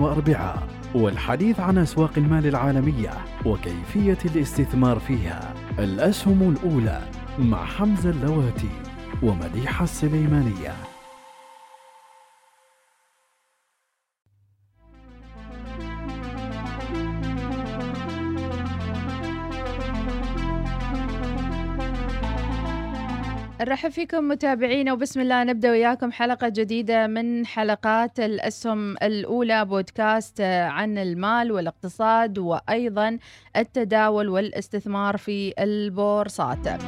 واربعاء والحديث عن أسواق المال العالمية وكيفية الاستثمار فيها. الأسهم الأولى مع حمزة اللواتي ومديحة السليمانية. نرحب فيكم متابعينا وبسم الله نبدأ وياكم حلقة جديدة من حلقات الأسهم الأولى بودكاست عن المال والاقتصاد وأيضا التداول والاستثمار في البورصات.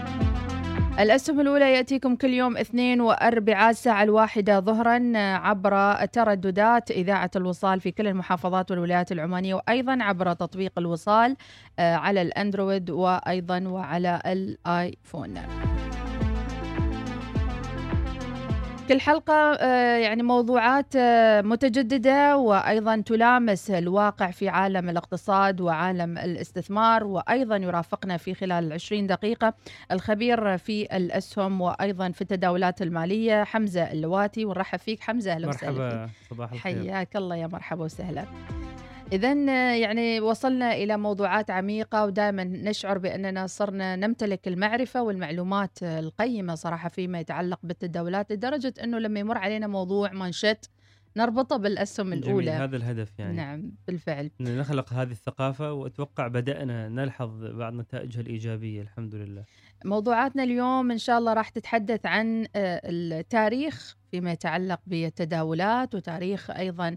الأسهم الأولى يأتيكم كل يوم اثنين وأربعاء الساعة الواحدة ظهرا عبر ترددات إذاعة الوصال في كل المحافظات والولايات العمانية وأيضا عبر تطبيق الوصال آه، على الأندرويد وأيضا وعلى الآيفون. كل حلقة آه، يعني موضوعات آه، متجددة وأيضا تلامس الواقع في عالم الاقتصاد وعالم الاستثمار وأيضا يرافقنا في خلال العشرين دقيقة الخبير في الأسهم وأيضا في التداولات المالية حمزة اللواتي ونرحب فيك حمزة أهلا وسهلا مرحبا صباح الخير. حياك الله يا مرحبا وسهلا. إذا يعني وصلنا إلى موضوعات عميقة ودائما نشعر بأننا صرنا نمتلك المعرفة والمعلومات القيمة صراحة فيما يتعلق بالتداولات لدرجة أنه لما يمر علينا موضوع منشط نربطه بالأسهم الأولى. جميل هذا الهدف يعني. نعم بالفعل. نخلق هذه الثقافة وأتوقع بدأنا نلحظ بعض نتائجها الإيجابية الحمد لله. موضوعاتنا اليوم إن شاء الله راح تتحدث عن آه، التاريخ فيما يتعلق بالتداولات وتاريخ أيضا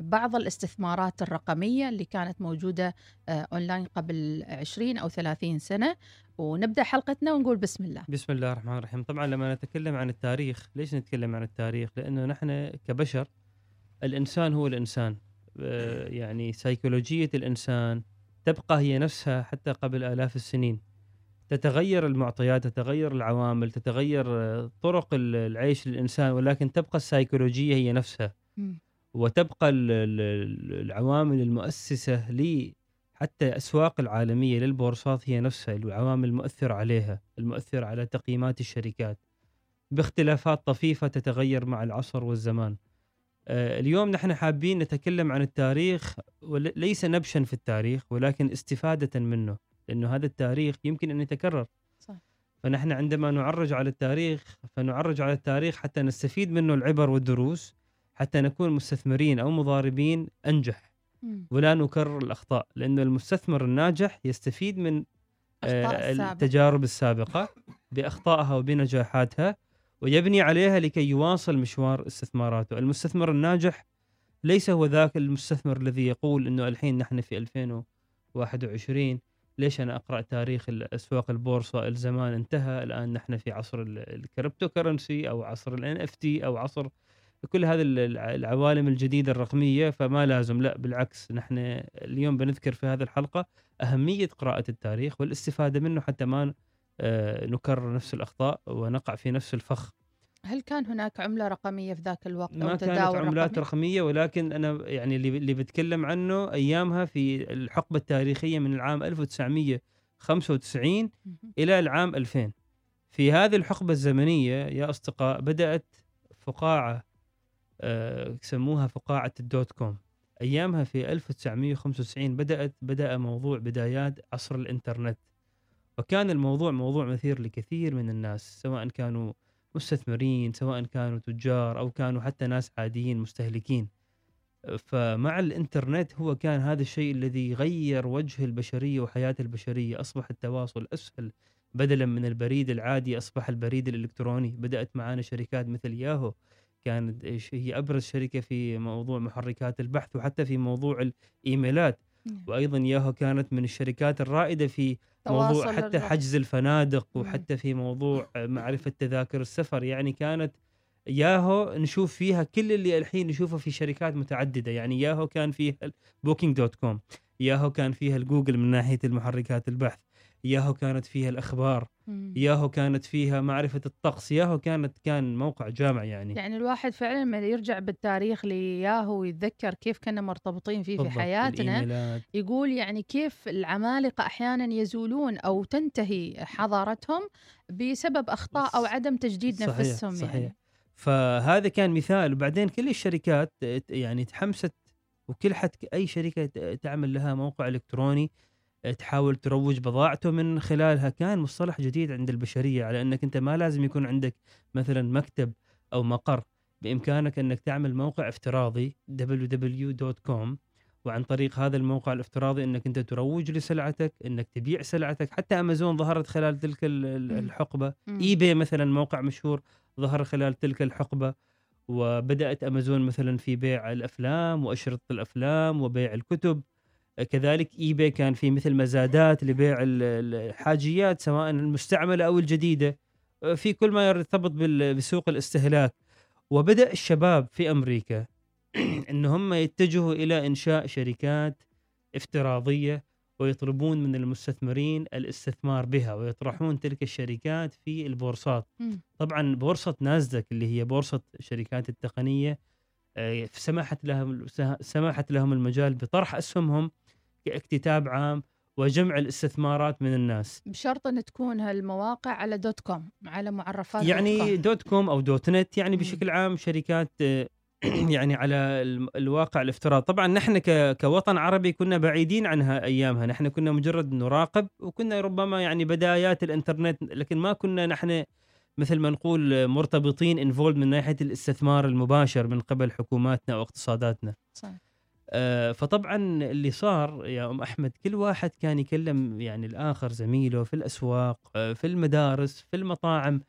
بعض الاستثمارات الرقمية اللي كانت موجودة آه، أونلاين قبل 20 أو 30 سنة. ونبدأ حلقتنا ونقول بسم الله. بسم الله الرحمن الرحيم. طبعا لما نتكلم عن التاريخ ليش نتكلم عن التاريخ؟ لأنه نحن كبشر الإنسان هو الإنسان. آه، يعني سيكولوجية الإنسان تبقى هي نفسها حتى قبل آلاف السنين. تتغير المعطيات تتغير العوامل تتغير طرق العيش للإنسان ولكن تبقى السيكولوجية هي نفسها. وتبقى العوامل المؤسسة لي حتى الأسواق العالمية للبورصات هي نفسها العوامل المؤثرة عليها المؤثرة على تقييمات الشركات. باختلافات طفيفة تتغير مع العصر والزمان. آه، اليوم نحن حابين نتكلم عن التاريخ ليس نبشا في التاريخ ولكن استفادة منه لأنه هذا التاريخ يمكن أن يتكرر. صح. فنحن عندما نعرج على التاريخ فنعرج على التاريخ حتى نستفيد منه العبر والدروس. حتى نكون مستثمرين أو مضاربين أنجح. ولا نكرر الأخطاء لأنه المستثمر الناجح يستفيد من آه التجارب السابقة بأخطائها وبنجاحاتها ويبني عليها لكي يواصل مشوار استثماراته. المستثمر الناجح ليس هو ذاك المستثمر الذي يقول إنه الحين نحن في 2021 ليش أنا أقرأ تاريخ أسواق البورصة؟ الزمان انتهى الآن نحن في عصر ال cryptocurrency أو عصر ال NFT أو عصر كل هذه العوالم الجديدة الرقمية فما لازم. لا بالعكس نحن اليوم بنذكر في هذه الحلقة أهمية قراءة التاريخ والاستفادة منه حتى ما آه، نكرر نفس الأخطاء ونقع في نفس الفخ. هل كان هناك عملة رقمية في ذاك الوقت ما كانت عملات رقمي؟ رقمية ولكن أنا يعني اللي بتكلم عنه أيامها في الحقبة التاريخية من العام 1995 إلى العام 2000 في هذه الحقبة الزمنية يا أصدقاء بدأت فقاعة يسموها فقاعة الدوت كوم. أيامها في 1995 بدأت بدأ موضوع بدايات عصر الإنترنت. وكان الموضوع موضوع مثير لكثير من الناس سواء كانوا مستثمرين سواء كانوا تجار أو كانوا حتى ناس عاديين مستهلكين. فمع الإنترنت هو كان هذا الشيء الذي غير وجه البشرية وحياة البشرية. أصبح التواصل أسهل بدلا من البريد العادي أصبح البريد الإلكتروني. بدأت معنا شركات مثل ياهو كانت هي أبرز شركة في موضوع محركات البحث وحتى في موضوع الإيميلات. نعم. وأيضا ياهو كانت من الشركات الرائدة في موضوع حتى حجز الفنادق وحتى في موضوع معرفة تذاكر السفر. يعني كانت ياهو نشوف فيها كل اللي الحين نشوفه في شركات متعددة. يعني ياهو كان فيها Booking dot com ياهو كان فيها الجوجل من ناحية المحركات البحث. ياهو كانت فيها الأخبار مم. ياهو كانت فيها معرفة الطقس ياهو كانت كان موقع جامع يعني يعني الواحد فعلا لما يرجع بالتاريخ لياهو ويتذكر كيف كنا مرتبطين فيه في حياتنا الإيميلات. يقول يعني كيف العمالقة أحيانا يزولون أو تنتهي حضارتهم بسبب أخطاء أو عدم تجديد صحيح، نفسهم صحيح. يعني فهذا كان مثال وبعدين كل الشركات يعني تحمست وكل حد أي شركة تعمل لها موقع إلكتروني تحاول تروج بضاعته من خلالها. كان مصطلح جديد عند البشرية على إنك أنت ما لازم يكون عندك مثلا مكتب أو مقر. بإمكانك إنك تعمل موقع افتراضي www.com وعن طريق هذا الموقع الافتراضي إنك أنت تروج لسلعتك إنك تبيع سلعتك. حتى أمازون ظهرت خلال تلك. الحقبة. اي بي مثلا موقع مشهور ظهر خلال تلك الحقبة. وبدأت أمازون مثلا في بيع الأفلام وأشرطة الأفلام وبيع الكتب. كذلك اي بي كان في مثل مزادات لبيع ال- الحاجيات سواء المستعملة أو الجديدة. في كل ما يرتبط بسوق الاستهلاك. وبدأ الشباب في أمريكا إن هم يتجهوا إلى إنشاء شركات افتراضية ويطلبون من المستثمرين الاستثمار بها ويطرحون تلك الشركات في البورصات. طبعا بورصة ناسداك اللي هي بورصة الشركات التقنية آه، سمحت لهم سمحت لهم المجال بطرح أسهمهم كاكتتاب عام وجمع الاستثمارات من الناس بشرط أن تكون هالمواقع على dot com على معرفات يعني dot com. dot com أو dot net يعني. بشكل عام شركات آه، يعني على الواقع الافتراضي طبعا نحن ك- كوطن عربي كنا بعيدين عنها أيامها نحن كنا مجرد نراقب وكنا ربما يعني بدايات الإنترنت لكن ما كنا نحن مثل ما نقول مرتبطين involved من ناحية الاستثمار المباشر من قبل حكوماتنا أو اقتصاداتنا صح. فطبعا اللي صار يا أم أحمد كل واحد كان يكلم يعني الآخر زميله في الأسواق آه، في المدارس في المطاعم.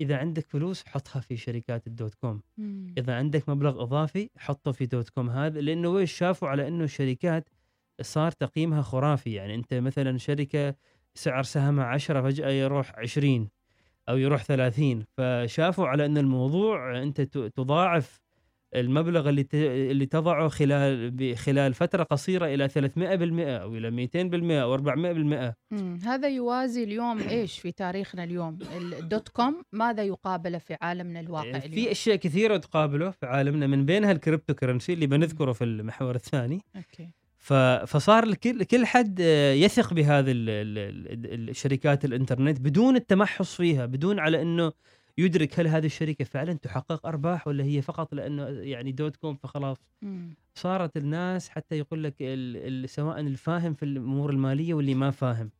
إذا عندك فلوس حطها في شركات ال dot com. مم. إذا عندك مبلغ إضافي حطه في dot com. هذا لأنه ويش؟ شافوا على إنه الشركات صار تقييمها خرافي. يعني أنت مثلا شركة سعر سهمها 10 فجأة يروح 20 أو يروح 30 فشافوا على إن الموضوع أنت تضاعف المبلغ اللي اللي تضعه خلال خلال فترة قصيرة إلى 300% أو إلى 200% أو 400% مم. هذا يوازي اليوم إيش في تاريخنا اليوم؟ ال dot com ماذا يقابله في عالمنا الواقع اليوم في أشياء كثيرة تقابله في عالمنا من بينها ال cryptocurrency اللي بنذكره في المحور الثاني. okay. فصار كل حد آه، يثق بهذه ال- ال- ال- الشركات الإنترنت بدون التمحص فيها بدون على إنه يدرك هل هذه الشركة فعلا تحقق أرباح ولا هي فقط لأنه يعني دوت كوم فخلاص مم. صارت الناس حتى يقول لك ال- ال- سواء الفاهم في الأمور المالية واللي ما فاهم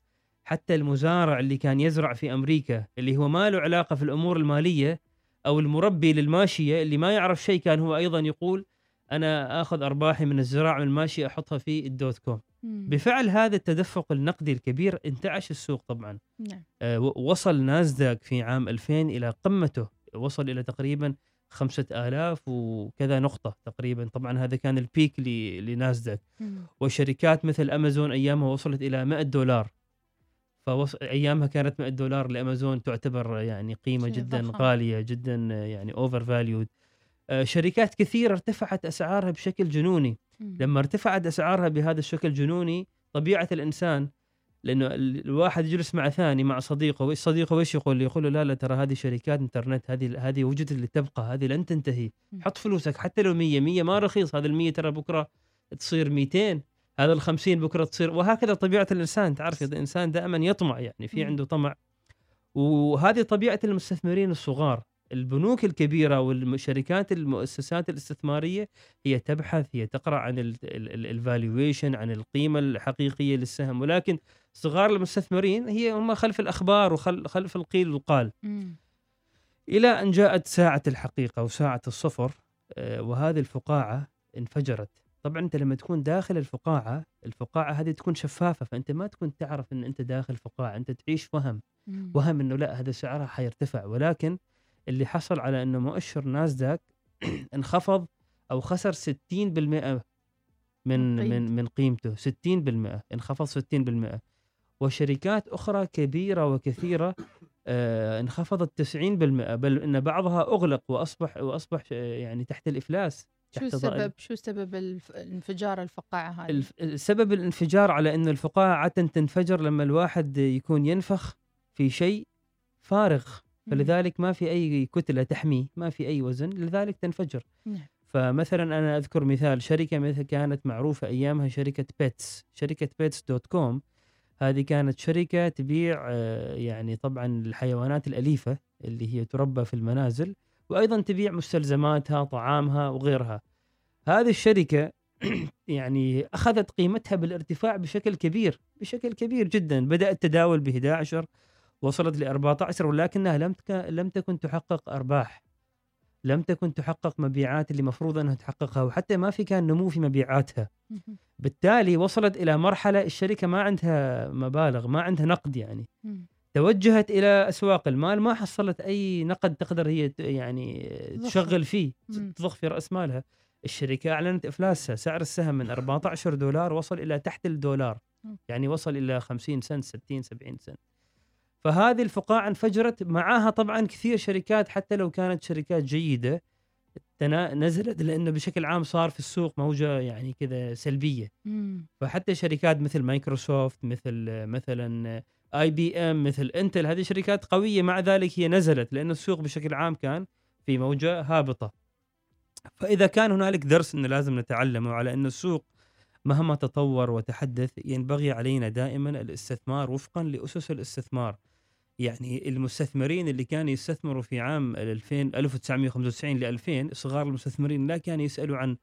حتى المزارع اللي كان يزرع في أمريكا اللي هو ما له علاقة في الأمور المالية أو المربي للماشية اللي ما يعرف شيء كان هو أيضا يقول أنا آخذ أرباحي من الزراعة من الماشيه أحطها في ال dot com. بفعل هذا التدفق النقدي الكبير انتعش السوق طبعا. نعم. آه، وصل ناسداك في عام 2000 إلى قمته. وصل إلى تقريبا 5000 وكذا نقطة تقريبا. طبعا هذا كان ال peak ل- لناسداك. مم. وشركات مثل أمازون أيامها وصلت إلى 100 دولار. فوص... أيامها كانت 100 دولار لأمازون تعتبر يعني قيمة شيء جدا ضخم. غالية جدا آه، يعني overvalued شركات كثيرة ارتفعت أسعارها بشكل جنوني. لما ارتفعت أسعارها بهذا الشكل الجنوني طبيعة الإنسان لأنه ال- الواحد يجلس مع ثاني مع صديقه صديقه ويش يقول له؟ يقول له لا لا ترى هذه شركات إنترنت هذه هذه وجدت لتبقى هذه لن تنتهي. حط فلوسك حتى لو 100 100 ما رخيص هذا ال 100 ترى بكرة تصير 200 هذا ال 50 بكرة تصير وهكذا طبيعة الإنسان تعرف الإنسان دائما يطمع يعني في. عنده طمع وهذه طبيعة المستثمرين الصغار البنوك الكبيرة والشركات المؤسسات الاستثمارية هي تبحث هي تقرأ عن الفالويشن عن القيمة الحقيقية للسهم. ولكن صغار المستثمرين هي هم خلف الأخبار وخلف القيل والقال. إلى أن جاءت ساعة الحقيقة وساعة الصفر آه، وهذه الفقاعة انفجرت. طبعا أنت لما تكون داخل الفقاعة الفقاعة هذه تكون شفافة فأنت ما تكون تعرف إن أنت داخل فقاعة أنت تعيش وهم. وهم إنه لا هذا سعرها حيرتفع. ولكن اللي حصل على إنه مؤشر ناسداك انخفض أو خسر 60% من من. من قيمته. 60% انخفض 60% وشركات أخرى كبيرة وكثيرة آه، انخفضت 90% بل إن بعضها أغلق وأصبح وأصبح آه، يعني تحت الإفلاس شو السبب؟ شو سبب انفجار الفقاعة هذه؟ سبب الانفجار على أن الفقاعة عادة تنفجر لما الواحد يكون ينفخ في شيء فارغ. فلذلك ما في أي كتلة تحميه ما في أي وزن لذلك تنفجر. نعم. فمثلا أنا أذكر مثال شركة مثل كانت معروفة أيامها شركة Pets شركة Pets dot com هذه كانت شركة تبيع آه، يعني طبعا الحيوانات الأليفة اللي هي تربى في المنازل وأيضا تبيع مستلزماتها طعامها وغيرها. هذه الشركة يعني أخذت قيمتها بالارتفاع بشكل كبير بشكل كبير جدا. بدأ التداول ب 11 وصلت ل 14 ولكنها لم تك... لم تكن تحقق أرباح لم تكن تحقق مبيعات اللي مفروض أنها تحققها وحتى ما في كان نمو في مبيعاتها. بالتالي وصلت إلى مرحلة الشركة ما عندها مبالغ ما عندها نقد يعني. توجهت إلى أسواق المال ما حصلت أي نقد تقدر هي يعني. تشغل فيه. تضخ في رأس مالها الشركة أعلنت إفلاسها سعر السهم من 14 دولار وصل إلى تحت الدولار. يعني وصل إلى 50 سنت 60 70 سنت فهذه الفقاعة انفجرت. معاها طبعا كثير شركات حتى لو كانت شركات جيدة نزلت لأنه بشكل عام صار في السوق موجة يعني كذا سلبية. مم. فحتى شركات مثل مايكروسوفت مثل مثلا IBM مثل إنتل هذه شركات قوية. مع ذلك هي نزلت لأن السوق بشكل عام كان في موجة هابطة. فإذا كان هنالك درس إنه لازم نتعلمه على إن السوق مهما تطور وتحدث ينبغي علينا دائما الاستثمار وفقا لأسس الاستثمار. يعني المستثمرين اللي كانوا يستثمروا في عام 2000 1995 ل 2000 صغار المستثمرين لا كانوا يسألوا عن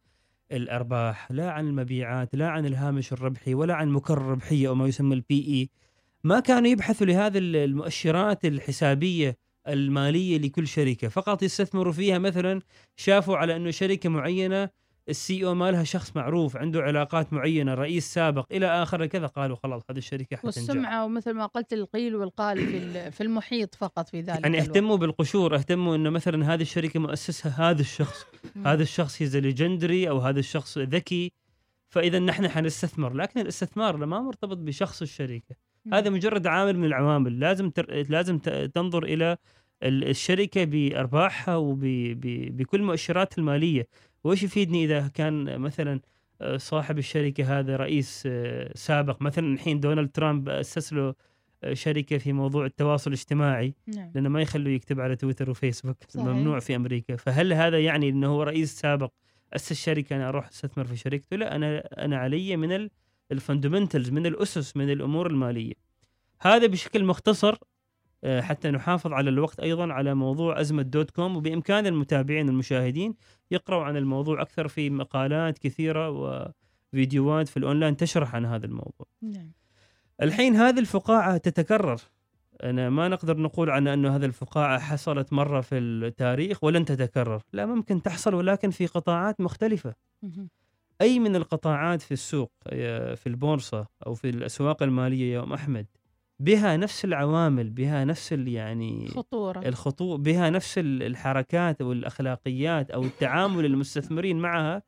الأرباح لا عن المبيعات لا عن الهامش الربحي ولا عن مكر الربحيه أو ما يسمى البي اي ما كانوا يبحثوا لهذه المؤشرات الحسابية المالية لكل شركة. فقط يستثمروا فيها مثلا شافوا على أنه شركة معينة ال CEO مالها شخص معروف عنده علاقات معينة رئيس سابق إلى آخر كذا قالوا خلاص هذه الشركة حتنجح والسمعة ومثل ما قلت القيل والقال في في المحيط فقط في ذلك يعني الوقت. اهتموا بالقشور اهتموا إنه مثلا هذه الشركة مؤسسها هذا الشخص. هذا الشخص he's legendary أو هذا الشخص ذكي فإذا نحن حنستثمر لكن الاستثمار ما مرتبط بشخص الشركة. هذا مجرد عامل من العوامل لازم تر... لازم تنظر إلى ال- الشركة بأرباحها وبكل مؤشراتها المالية وإيش يفيدني إذا كان مثلا آه، صاحب الشركة هذا رئيس آه، سابق؟ مثلا الحين دونالد ترامب أسس له آه، شركة في موضوع التواصل الاجتماعي. نعم. لأنه ما يخلوه يكتب على تويتر وفيسبوك صحيح. ممنوع في أمريكا. فهل هذا يعني إنه هو رئيس سابق أسس شركه أنا أروح أستثمر في شركته؟ لا أنا أنا علي من ال fundamentals من الأسس من الأمور المالية. هذا بشكل مختصر حتى نحافظ على الوقت أيضا على موضوع أزمة dot com وبإمكان المتابعين والمشاهدين يقرأوا عن الموضوع أكثر في مقالات كثيرة وفيديوهات في الأونلاين تشرح عن هذا الموضوع. نعم. الحين هذه الفقاعة تتكرر. أنا ما نقدر نقول عن أنه هذه الفقاعة حصلت مرة في التاريخ ولن تتكرر. لا ممكن تحصل ولكن في قطاعات مختلفة. أي من القطاعات في السوق آه، في البورصة أو في الأسواق المالية يا أم أحمد؟ بها نفس العوامل بها نفس يعني خطوره الخطوط بها نفس ال- الحركات أو الأخلاقيات أو التعامل المستثمرين معها.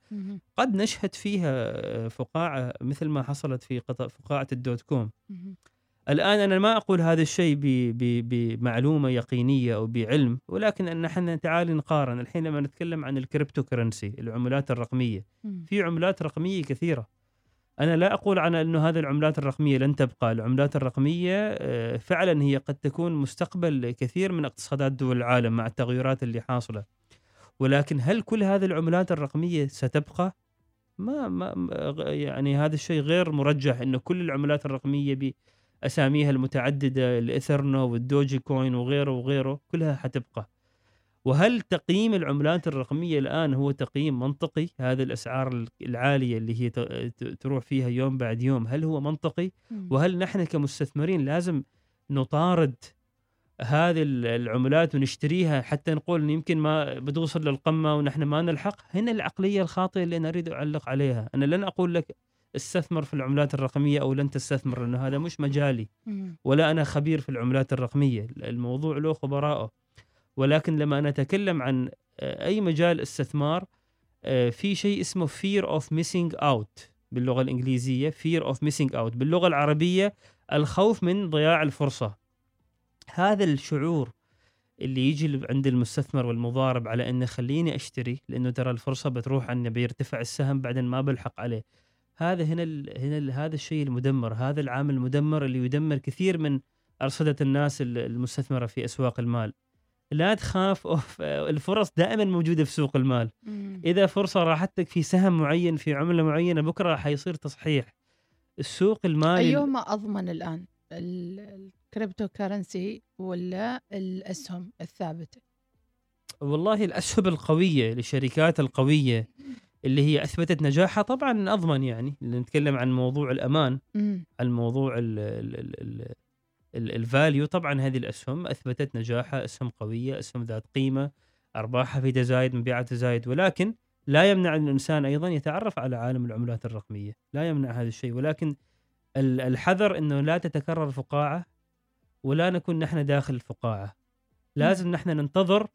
قد نشهد فيها آه، فقاعة مثل ما حصلت في فقاعة ال dot com. الآن أنا ما أقول هذا الشيء ب- ب- بمعلومة يقينية أو بعلم ولكن أن إحنا تعال نقارن الحين لما نتكلم عن ال cryptocurrency العملات الرقمية. في عملات رقمية كثيرة أنا لا أقول عن أنه هذه العملات الرقمية لن تبقى. العملات الرقمية آه، فعلا هي قد تكون مستقبل كثير من اقتصادات دول العالم مع التغيرات اللي حاصلة. ولكن هل كل هذه العملات الرقمية ستبقى؟ ما, ما يعني هذا الشيء غير مرجح إنه كل العملات الرقمية بأساميها المتعددة الإثرنو والدوجي كوين وغيره وغيره كلها حتبقى. وهل تقييم العملات الرقمية الآن هو تقييم منطقي؟ هذه الأسعار العالية اللي هي تروح فيها يوم بعد يوم هل هو منطقي. وهل نحن كمستثمرين لازم نطارد هذه ال- العملات ونشتريها حتى نقول إن يمكن ما بتوصل للقمة ونحن ما نلحق؟ هنا العقلية الخاطئة اللي أنا أريد أعلق عليها. أنا لن أقول لك استثمر في العملات الرقمية أو لن تستثمر لأنه هذا مش مجالي. ولا أنا خبير في العملات الرقمية. الموضوع له خبراءه. ولكن لما أنا أتكلم عن آه، أي مجال استثمار آه، في شيء اسمه fear of missing out باللغة الإنجليزية fear of missing out. باللغة العربية الخوف من ضياع الفرصة. هذا الشعور اللي يجي عند المستثمر والمضارب على إنه خليني أشتري لأنه ترى الفرصة بتروح عنه بيرتفع السهم بعدين ما بلحق عليه. هذا هنا ال هنا ال هذا الشيء المدمر هذا العامل المدمر اللي يدمر كثير من أرصدة الناس ال- المستثمرة في أسواق المال. لا تخاف. الفرص دائما موجودة في سوق المال. مم. إذا فرصة راحت لك في سهم معين في عملة معينة بكرة حيصير تصحيح. السوق المالي أيهما أضمن الآن؟ ال- ال cryptocurrency ولا الأسهم الثابتة؟ والله الأسهم القوية للشركات القوية اللي هي أثبتت نجاحها طبعا أضمن يعني. نتكلم عن موضوع الأمان مم. عن موضوع ال ال ال الفاليو طبعا هذه الأسهم أثبتت نجاحها أسهم قوية أسهم ذات قيمة أرباحها في تزايد مبيعات تزايد ولكن لا يمنع الإنسان أيضا يتعرف على عالم العملات الرقمية. لا يمنع هذا الشيء ولكن ال- الحذر إنه لا تتكرر فقاعة ولا نكون نحن داخل الفقاعة. لازم نحن ننتظر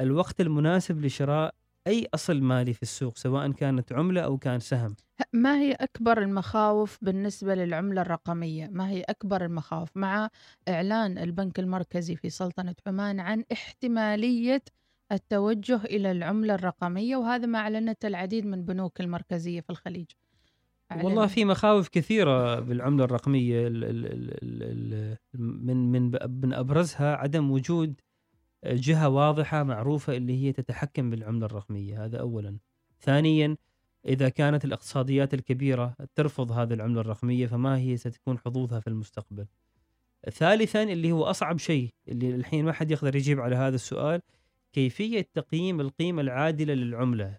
الوقت المناسب لشراء أي أصل مالي في السوق سواء كانت عملة أو كان سهم؟ ما هي أكبر المخاوف بالنسبة للعملة الرقمية؟ ما هي أكبر المخاوف؟ مع إعلان البنك المركزي في سلطنة عمان عن احتمالية التوجه إلى العملة الرقمية وهذا ما أعلنته العديد من بنوك المركزية في الخليج. والله في مخاوف كثيرة بالعملة الرقمية ال ال ال ال ال من من من أبرزها عدم وجود جهة واضحة معروفة اللي هي تتحكم بالعملة الرقمية هذا أولا. ثانيا إذا كانت الاقتصاديات الكبيرة ترفض هذه العملة الرقمية فما هي ستكون حظوظها في المستقبل؟ ثالثا اللي هو أصعب شيء اللي الحين ما حد يقدر يجيب على هذا السؤال كيفية تقييم القيمة العادلة للعملة؟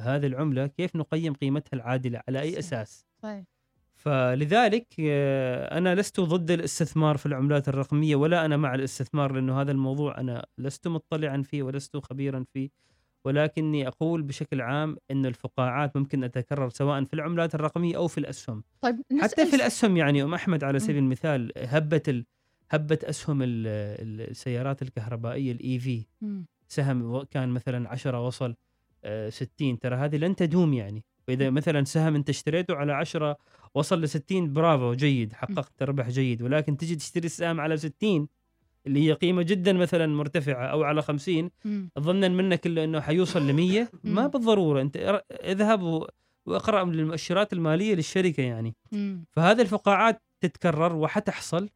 هذه العملة كيف نقيم قيمتها العادلة؟ على أي صح. أساس؟ صحيح. فلذلك آه، أنا لست ضد الاستثمار في العملات الرقمية ولا أنا مع الاستثمار لأنه هذا الموضوع أنا لست مطلعا فيه ولست خبيرا فيه. ولكني أقول بشكل عام إن الفقاعات ممكن تتكرر سواء في العملات الرقمية أو في الأسهم. طيب حتى في الأسهم يعني أم أحمد على. سبيل المثال هبت ال... هبت أسهم ال- ال- السيارات الكهربائية الاي في مم. سهم كان مثلا 10 وصل آه، 60 ترى هذه لن تدوم يعني. وإذا مثلا سهم أنت اشتريته على 10 وصل ل 60 برافو جيد حققت ربح جيد ولكن تجي تشتري السهم على 60 اللي هي قيمة جدا مثلا مرتفعة أو على 50 مم. ظنا منك إنه حيوصل ل 100 ما. بالضرورة أنت اذهب واقرأ من المؤشرات المالية للشركة يعني. فهذه الفقاعات تتكرر وحتحصل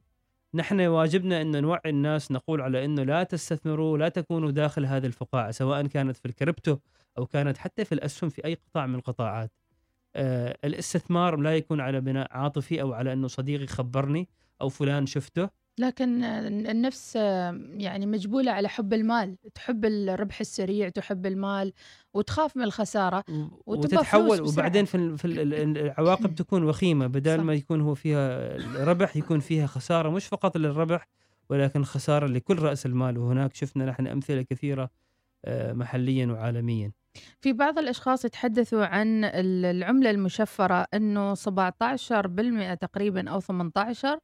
نحن واجبنا أن نوعي الناس نقول على أنه لا تستثمروا لا تكونوا داخل هذه الفقاعة سواء كانت في الكريبتو أو كانت حتى في الأسهم في أي قطاع من القطاعات. آه الاستثمار لا يكون على بناء عاطفي أو على أنه صديقي خبرني أو فلان شفته. لكن النفس يعني مجبولة على حب المال. تحب الربح السريع تحب المال وتخاف من الخسارة وتتحول. وبعدين في في ال- ال- العواقب تكون وخيمة. بدل. ما يكون هو فيها ربح يكون فيها خسارة مش فقط للربح ولكن خسارة لكل رأس المال. وهناك شفنا نحن أمثلة كثيرة آه، محليا وعالميا. في بعض الأشخاص يتحدثوا عن ال- العملة المشفرة أنه 17% تقريبا أو 18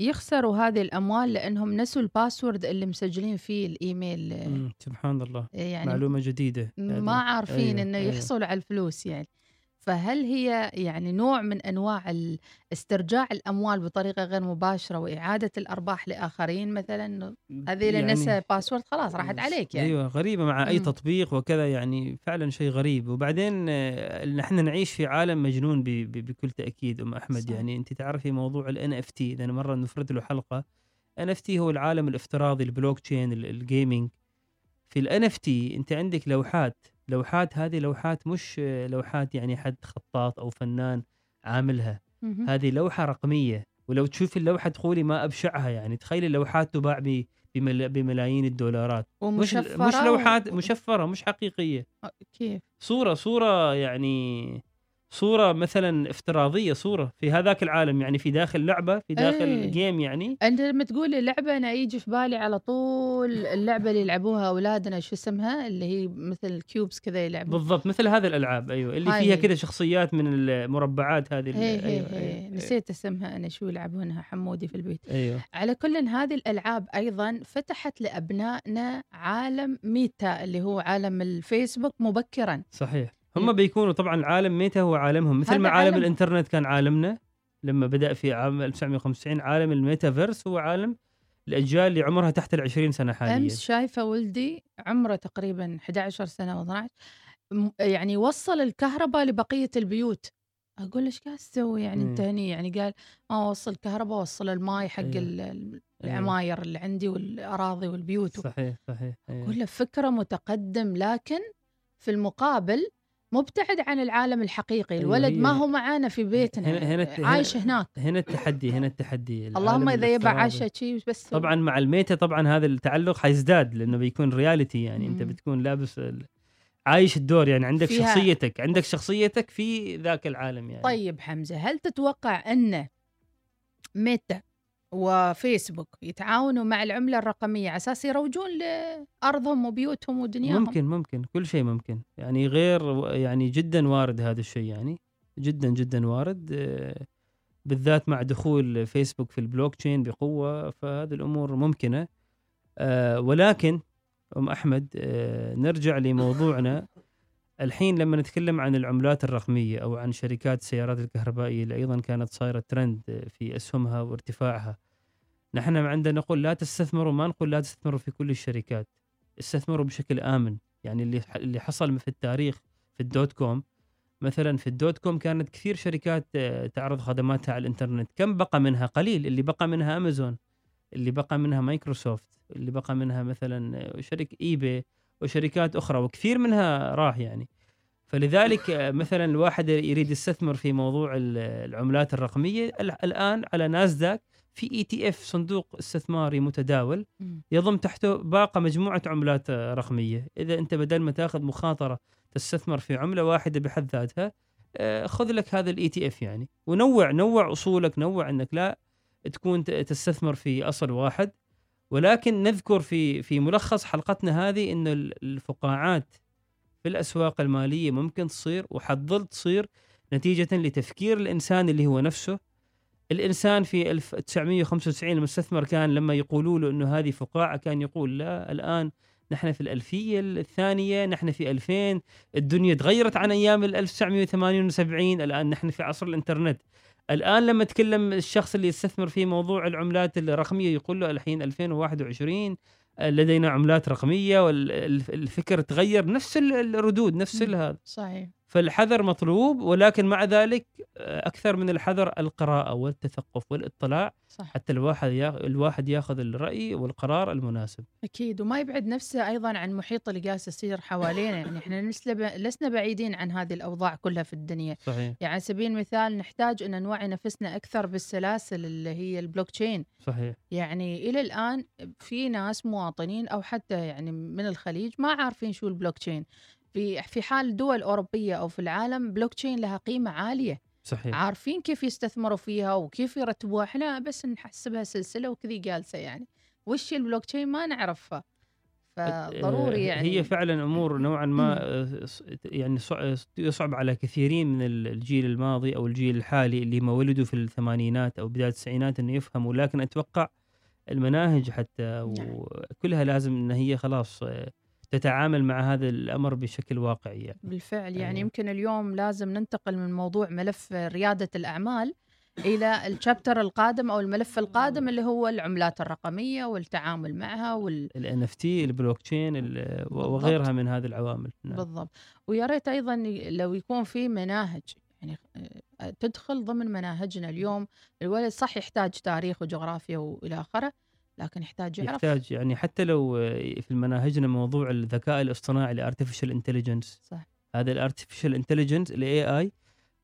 يخسروا هذه الأموال لأنهم نسوا الباسورد اللي مسجلين فيه الإيميل مم، سبحان الله يعني معلومة جديدة ما هذه. عارفين أيوة، إنه أيوة. يحصلوا على الفلوس يعني فهل هي يعني نوع من أنواع استرجاع الأموال بطريقة غير مباشرة وإعادة الأرباح لآخرين مثلا؟ هذه اللي يعني- نسى password خلاص راحت عليك يعني. أيوه غريبة مع أي. تطبيق وكذا يعني فعلا شيء غريب. وبعدين آه، نحن نعيش في عالم مجنون بكل تأكيد أم أحمد. صح. يعني أنت تعرفي موضوع ال NFT إذا مرة نفرد له حلقة NFT هو العالم الافتراضي البلوك تشين ال- gaming في ال NFT أنت عندك لوحات لوحات هذه لوحات مش لوحات يعني حد خطاط أو فنان عاملها. هذه لوحة رقمية ولو تشوف اللوحة تقولي ما أبشعها يعني. تخيلي اللوحات تباع بملايين الدولارات. مش مش لوحات مشفرة مش حقيقية. كيف؟ صورة صورة يعني صورة مثلا افتراضية صورة في هذاك العالم يعني في داخل لعبة في داخل إيه. game يعني أنت لما تقولي لعبة أنا يجي في بالي على طول اللعبة اللي يلعبوها أولادنا شو اسمها اللي هي مثل cubes كذا يلعبوا بالضبط مثل هذه الألعاب أيوة اللي هاي فيها. كذا شخصيات من المربعات هذه هي هي أيوة, هي أيوة, نسيت اسمها أنا شو يلعبونها حمودي في البيت أيوة. على كل هذه الألعاب أيضا فتحت لأبنائنا عالم ميتا اللي هو عالم الفيسبوك مبكرا صحيح. هم بيكونوا طبعا عالم ميتا هو عالمهم. مثل ما عالم عالم- الإنترنت كان عالمنا لما بدأ في عام 1995 عالم الميتافيرس هو عالم الاجيال اللي عمرها تحت ال 20 سنة حاليا. أمس شايفة ولدي عمره تقريبا 11 سنة و12 يعني وصل الكهرباء لبقية البيوت. أقول له إيش قاعد تسوي؟ يعني انت. هني يعني قال ما وصل كهرباء وصل الماي حق. ال- ال- العماير اللي عندي والأراضي والبيوت. صحيح صحيح أيوة. أقول له فكرة متقدم لكن في المقابل مبتعد عن العالم الحقيقي أيوة، الولد ما هو معانا في بيتنا هنا- هنا- عايش هناك. هنا التحدي هنا التحدي اللهم إذا يبع الافتراضي. عشاء شي بس. طبعا مع الميتة طبعا هذا التعلق حيزداد لأنه بيكون رياليتي يعني. أنت مم. بتكون لابس ال... عايش الدور يعني. عندك فيها- شخصيتك عندك شخصيتك في ذاك العالم يعني. طيب حمزة هل تتوقع أن ميتا وفيسبوك يتعاونوا مع العملة الرقمية على أساس يروجون لأرضهم وبيوتهم ودنياهم. ممكن ممكن كل شيء ممكن. يعني غير يعني جدا وارد هذا الشيء يعني. جدا جدا وارد. آه، بالذات مع دخول فيسبوك في البلوك تشين بقوة فهذه الأمور ممكنة. آه، ولكن أم أحمد آه، نرجع لموضوعنا. الحين لما نتكلم عن العملات الرقمية أو عن شركات السيارات الكهربائية اللي أيضا كانت صايرة ترند في أسهمها وارتفاعها نحن عندنا نقول لا تستثمروا ما نقول لا تستثمروا في كل الشركات استثمروا بشكل آمن. يعني اللي اللي حصل في التاريخ في ال dot com مثلا في ال dot com كانت كثير شركات آه، تعرض خدماتها على الإنترنت. كم بقى منها؟ قليل. اللي بقى منها امازون اللي بقى منها مايكروسوفت اللي بقى منها مثلا آه، شركة eBay وشركات أخرى وكثير منها راح يعني. فلذلك آه، مثلا الواحد يريد يستثمر في موضوع ال- العملات الرقمية ال- الآن على ناسداك في ETF صندوق استثماري متداول. يضم تحته باقة مجموعة عملات آه، رقمية. إذا أنت بدل ما تاخذ مخاطرة تستثمر في عملة واحدة بحد ذاتها آه، خذ لك هذا ال ETF يعني. ونوع نوع أصولك نوع أنك لا تكون تستثمر في أصل واحد. ولكن نذكر في في ملخص حلقتنا هذه ال- الفقاعات في الأسواق المالية ممكن تصير وحتظل تصير نتيجة لتفكير الإنسان اللي هو نفسه. الإنسان في 1995 المستثمر كان لما يقولوا له إنه هذه فقاعة كان يقول لا الآن نحن في الألفية الثانية نحن في 2000 الدنيا تغيرت عن أيام ال 1978 الآن نحن في عصر الإنترنت. الآن لما تكلم الشخص اللي يستثمر في موضوع العملات الرقمية يقول له الحين 2021 لدينا عملات رقمية والفكر تغير نفس الردود نفس. هذا صحيح فالحذر مطلوب ولكن مع ذلك آه، أكثر من الحذر القراءة والتثقف والاطلاع صح. حتى الواحد. الواحد ياخذ الرأي والقرار المناسب. أكيد وما يبعد نفسه أيضا عن المحيط اللي قاعد يصير حوالينا. يعني إحنا لسنا لسنا بعيدين عن هذه الأوضاع كلها في الدنيا. صحيح. يعني على سبيل المثال نحتاج أن نوعي نفسنا أكثر بالسلاسل اللي هي البلوك تشين. صحيح. يعني إلى الآن في ناس مواطنين أو حتى يعني من الخليج ما عارفين شو البلوك تشين. في في حال دول أوروبية أو في العالم بلوك تشين لها قيمة عالية. صحيح. عارفين كيف يستثمروا فيها وكيف يرتبوها. إحنا بس نحسبها سلسلة وكذي جالسة يعني. وش البلوك تشين؟ ما نعرفها. فضروري آه، يعني هي فعلا أمور نوعا ما آه، يعني صع- يصعب على كثيرين من الجيل الماضي أو الجيل الحالي اللي ما ولدوا في الثمانينات أو بداية التسعينات إنه يفهموا. لكن أتوقع المناهج حتى نعم. وكلها لازم إن هي خلاص آه، تتعامل مع هذا الأمر بشكل واقعي يعني. بالفعل يعني أيوة. يمكن اليوم لازم ننتقل من موضوع ملف ريادة الأعمال إلى ال chapter القادم أو الملف القادم اللي هو العملات الرقمية والتعامل معها وال... ال NFT ال blockchain وغيرها من هذه العوامل نعم. بالضبط ويا ريت أيضا لو يكون في مناهج يعني تدخل ضمن مناهجنا اليوم الولد صح يحتاج تاريخ وجغرافيا وإلى آخره لكن يحتاج يعرف. يحتاج يعني حتى لو آه، في مناهجنا موضوع الذكاء الاصطناعي ال artificial intelligence صح. هذا ال artificial intelligence ال AI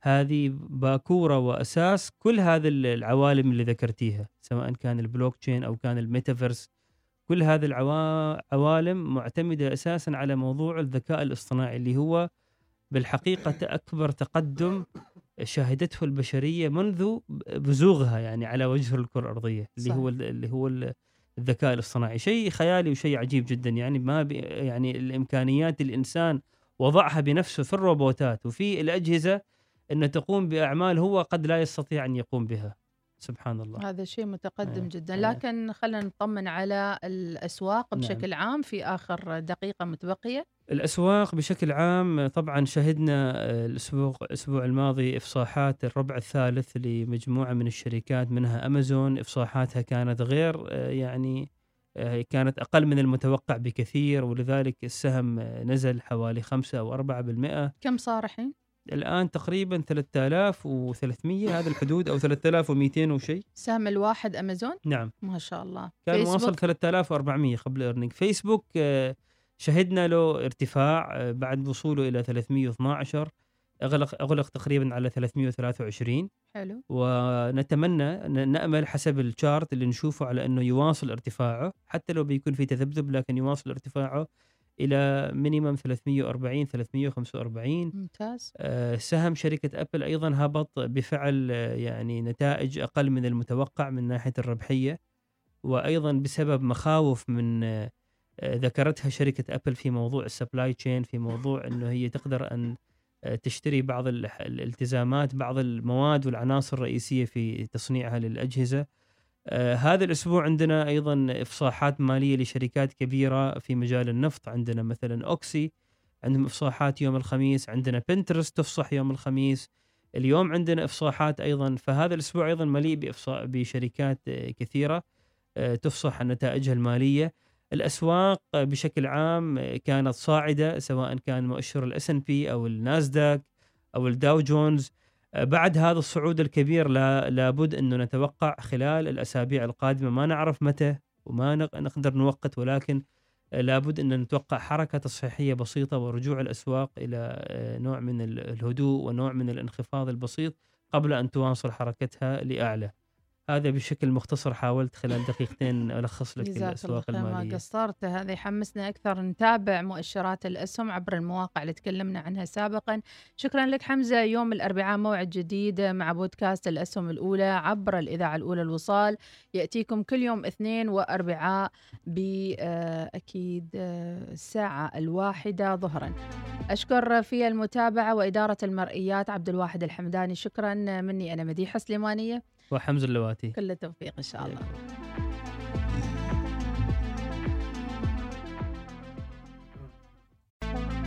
هذه باكورة وأساس كل هذه العوالم اللي ذكرتيها سواء كان البلوك تشين أو كان الميتافيرس كل هذه العوالم معتمدة أساسا على موضوع الذكاء الاصطناعي اللي هو بالحقيقة أكبر تقدم شهدته البشرية منذ بزوغها يعني على وجه الكرة الأرضية اللي صح. هو اللي هو الذكاء الاصطناعي شيء خيالي وشيء عجيب جدا يعني ما يعني الإمكانيات الإنسان وضعها بنفسه في الروبوتات وفي الأجهزة ان تقوم بأعمال هو قد لا يستطيع أن يقوم بها سبحان الله هذا شيء متقدم آه، جدا آه. لكن خلينا نطمن على الأسواق نعم. بشكل عام في آخر دقيقة متبقية الأسواق بشكل عام طبعا شهدنا آه، الأسبوع الأسبوع الماضي إفصاحات الربع الثالث لمجموعة من الشركات منها أمازون. إفصاحاتها كانت غير آه، يعني آه، كانت أقل من المتوقع بكثير ولذلك السهم نزل حوالي 5 أو 4% كم صار الحين؟ الآن تقريبا 3300 هذا الحدود أو 3200 وشيء. سهم الواحد أمازون؟ نعم. ما شاء الله. كان واصل 3400 قبل earning فيسبوك شهدنا له ارتفاع آه، بعد وصوله إلى 312 أغلق أغلق تقريبا على 323 حلو. ونتمنى نأمل حسب ال chart اللي نشوفه على إنه يواصل ارتفاعه حتى لو بيكون في تذبذب لكن يواصل ارتفاعه إلى minimum 340 345 ممتاز. آه سهم شركة ابل أيضا هبط بفعل آه يعني نتائج أقل من المتوقع من ناحية الربحية وأيضا بسبب مخاوف من آه ذكرتها شركة أبل في موضوع ال supply chain في موضوع إنه هي تقدر أن آه، تشتري بعض الالتزامات بعض المواد والعناصر الرئيسية في تصنيعها للأجهزة. آه هذا الأسبوع عندنا أيضا إفصاحات مالية لشركات كبيرة في مجال النفط. عندنا مثلا أوكسي عندهم إفصاحات يوم الخميس عندنا بنترست تفصح يوم الخميس. اليوم عندنا إفصاحات أيضا فهذا الأسبوع أيضا مليء بإفصاح شركات آه، كثيرة آه تفصح عن نتائجها المالية. الأسواق بشكل عام كانت صاعدة سواء كان مؤشر ال S&P أو الناسداك أو الداو جونز بعد هذا الصعود الكبير لا لابد انه نتوقع خلال الأسابيع القادمة ما نعرف متى وما نقدر نوقت ولكن لابد أن نتوقع حركة تصحيحية بسيطة ورجوع الأسواق إلى نوع من الهدوء ونوع من الانخفاض البسيط قبل أن تواصل حركتها لأعلى. هذا بشكل مختصر حاولت خلال دقيقتين ألخص لك الأسواق المالية ما قصرت. هذا يحمسنا أكثر نتابع مؤشرات الأسهم عبر المواقع اللي تكلمنا عنها سابقا. شكرا لك حمزة. يوم الأربعاء موعد جديد مع بودكاست الأسهم الأولى عبر الإذاعة الأولى الوصال. يأتيكم كل يوم اثنين وأربعاء بأكيد آه، الساعة الواحدة ظهرا. أشكر في المتابعة وإدارة المرئيات عبد الواحد الحمداني. شكرا مني أنا مديحة سليمانية. وحمز اللواتي. كل التوفيق إن شاء الله.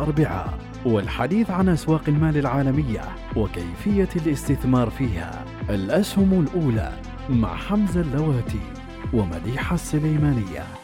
واربعاء والحديث عن أسواق المال العالمية وكيفية الاستثمار فيها. الأسهم الأولى مع حمزة اللواتي ومديحة السليمانية.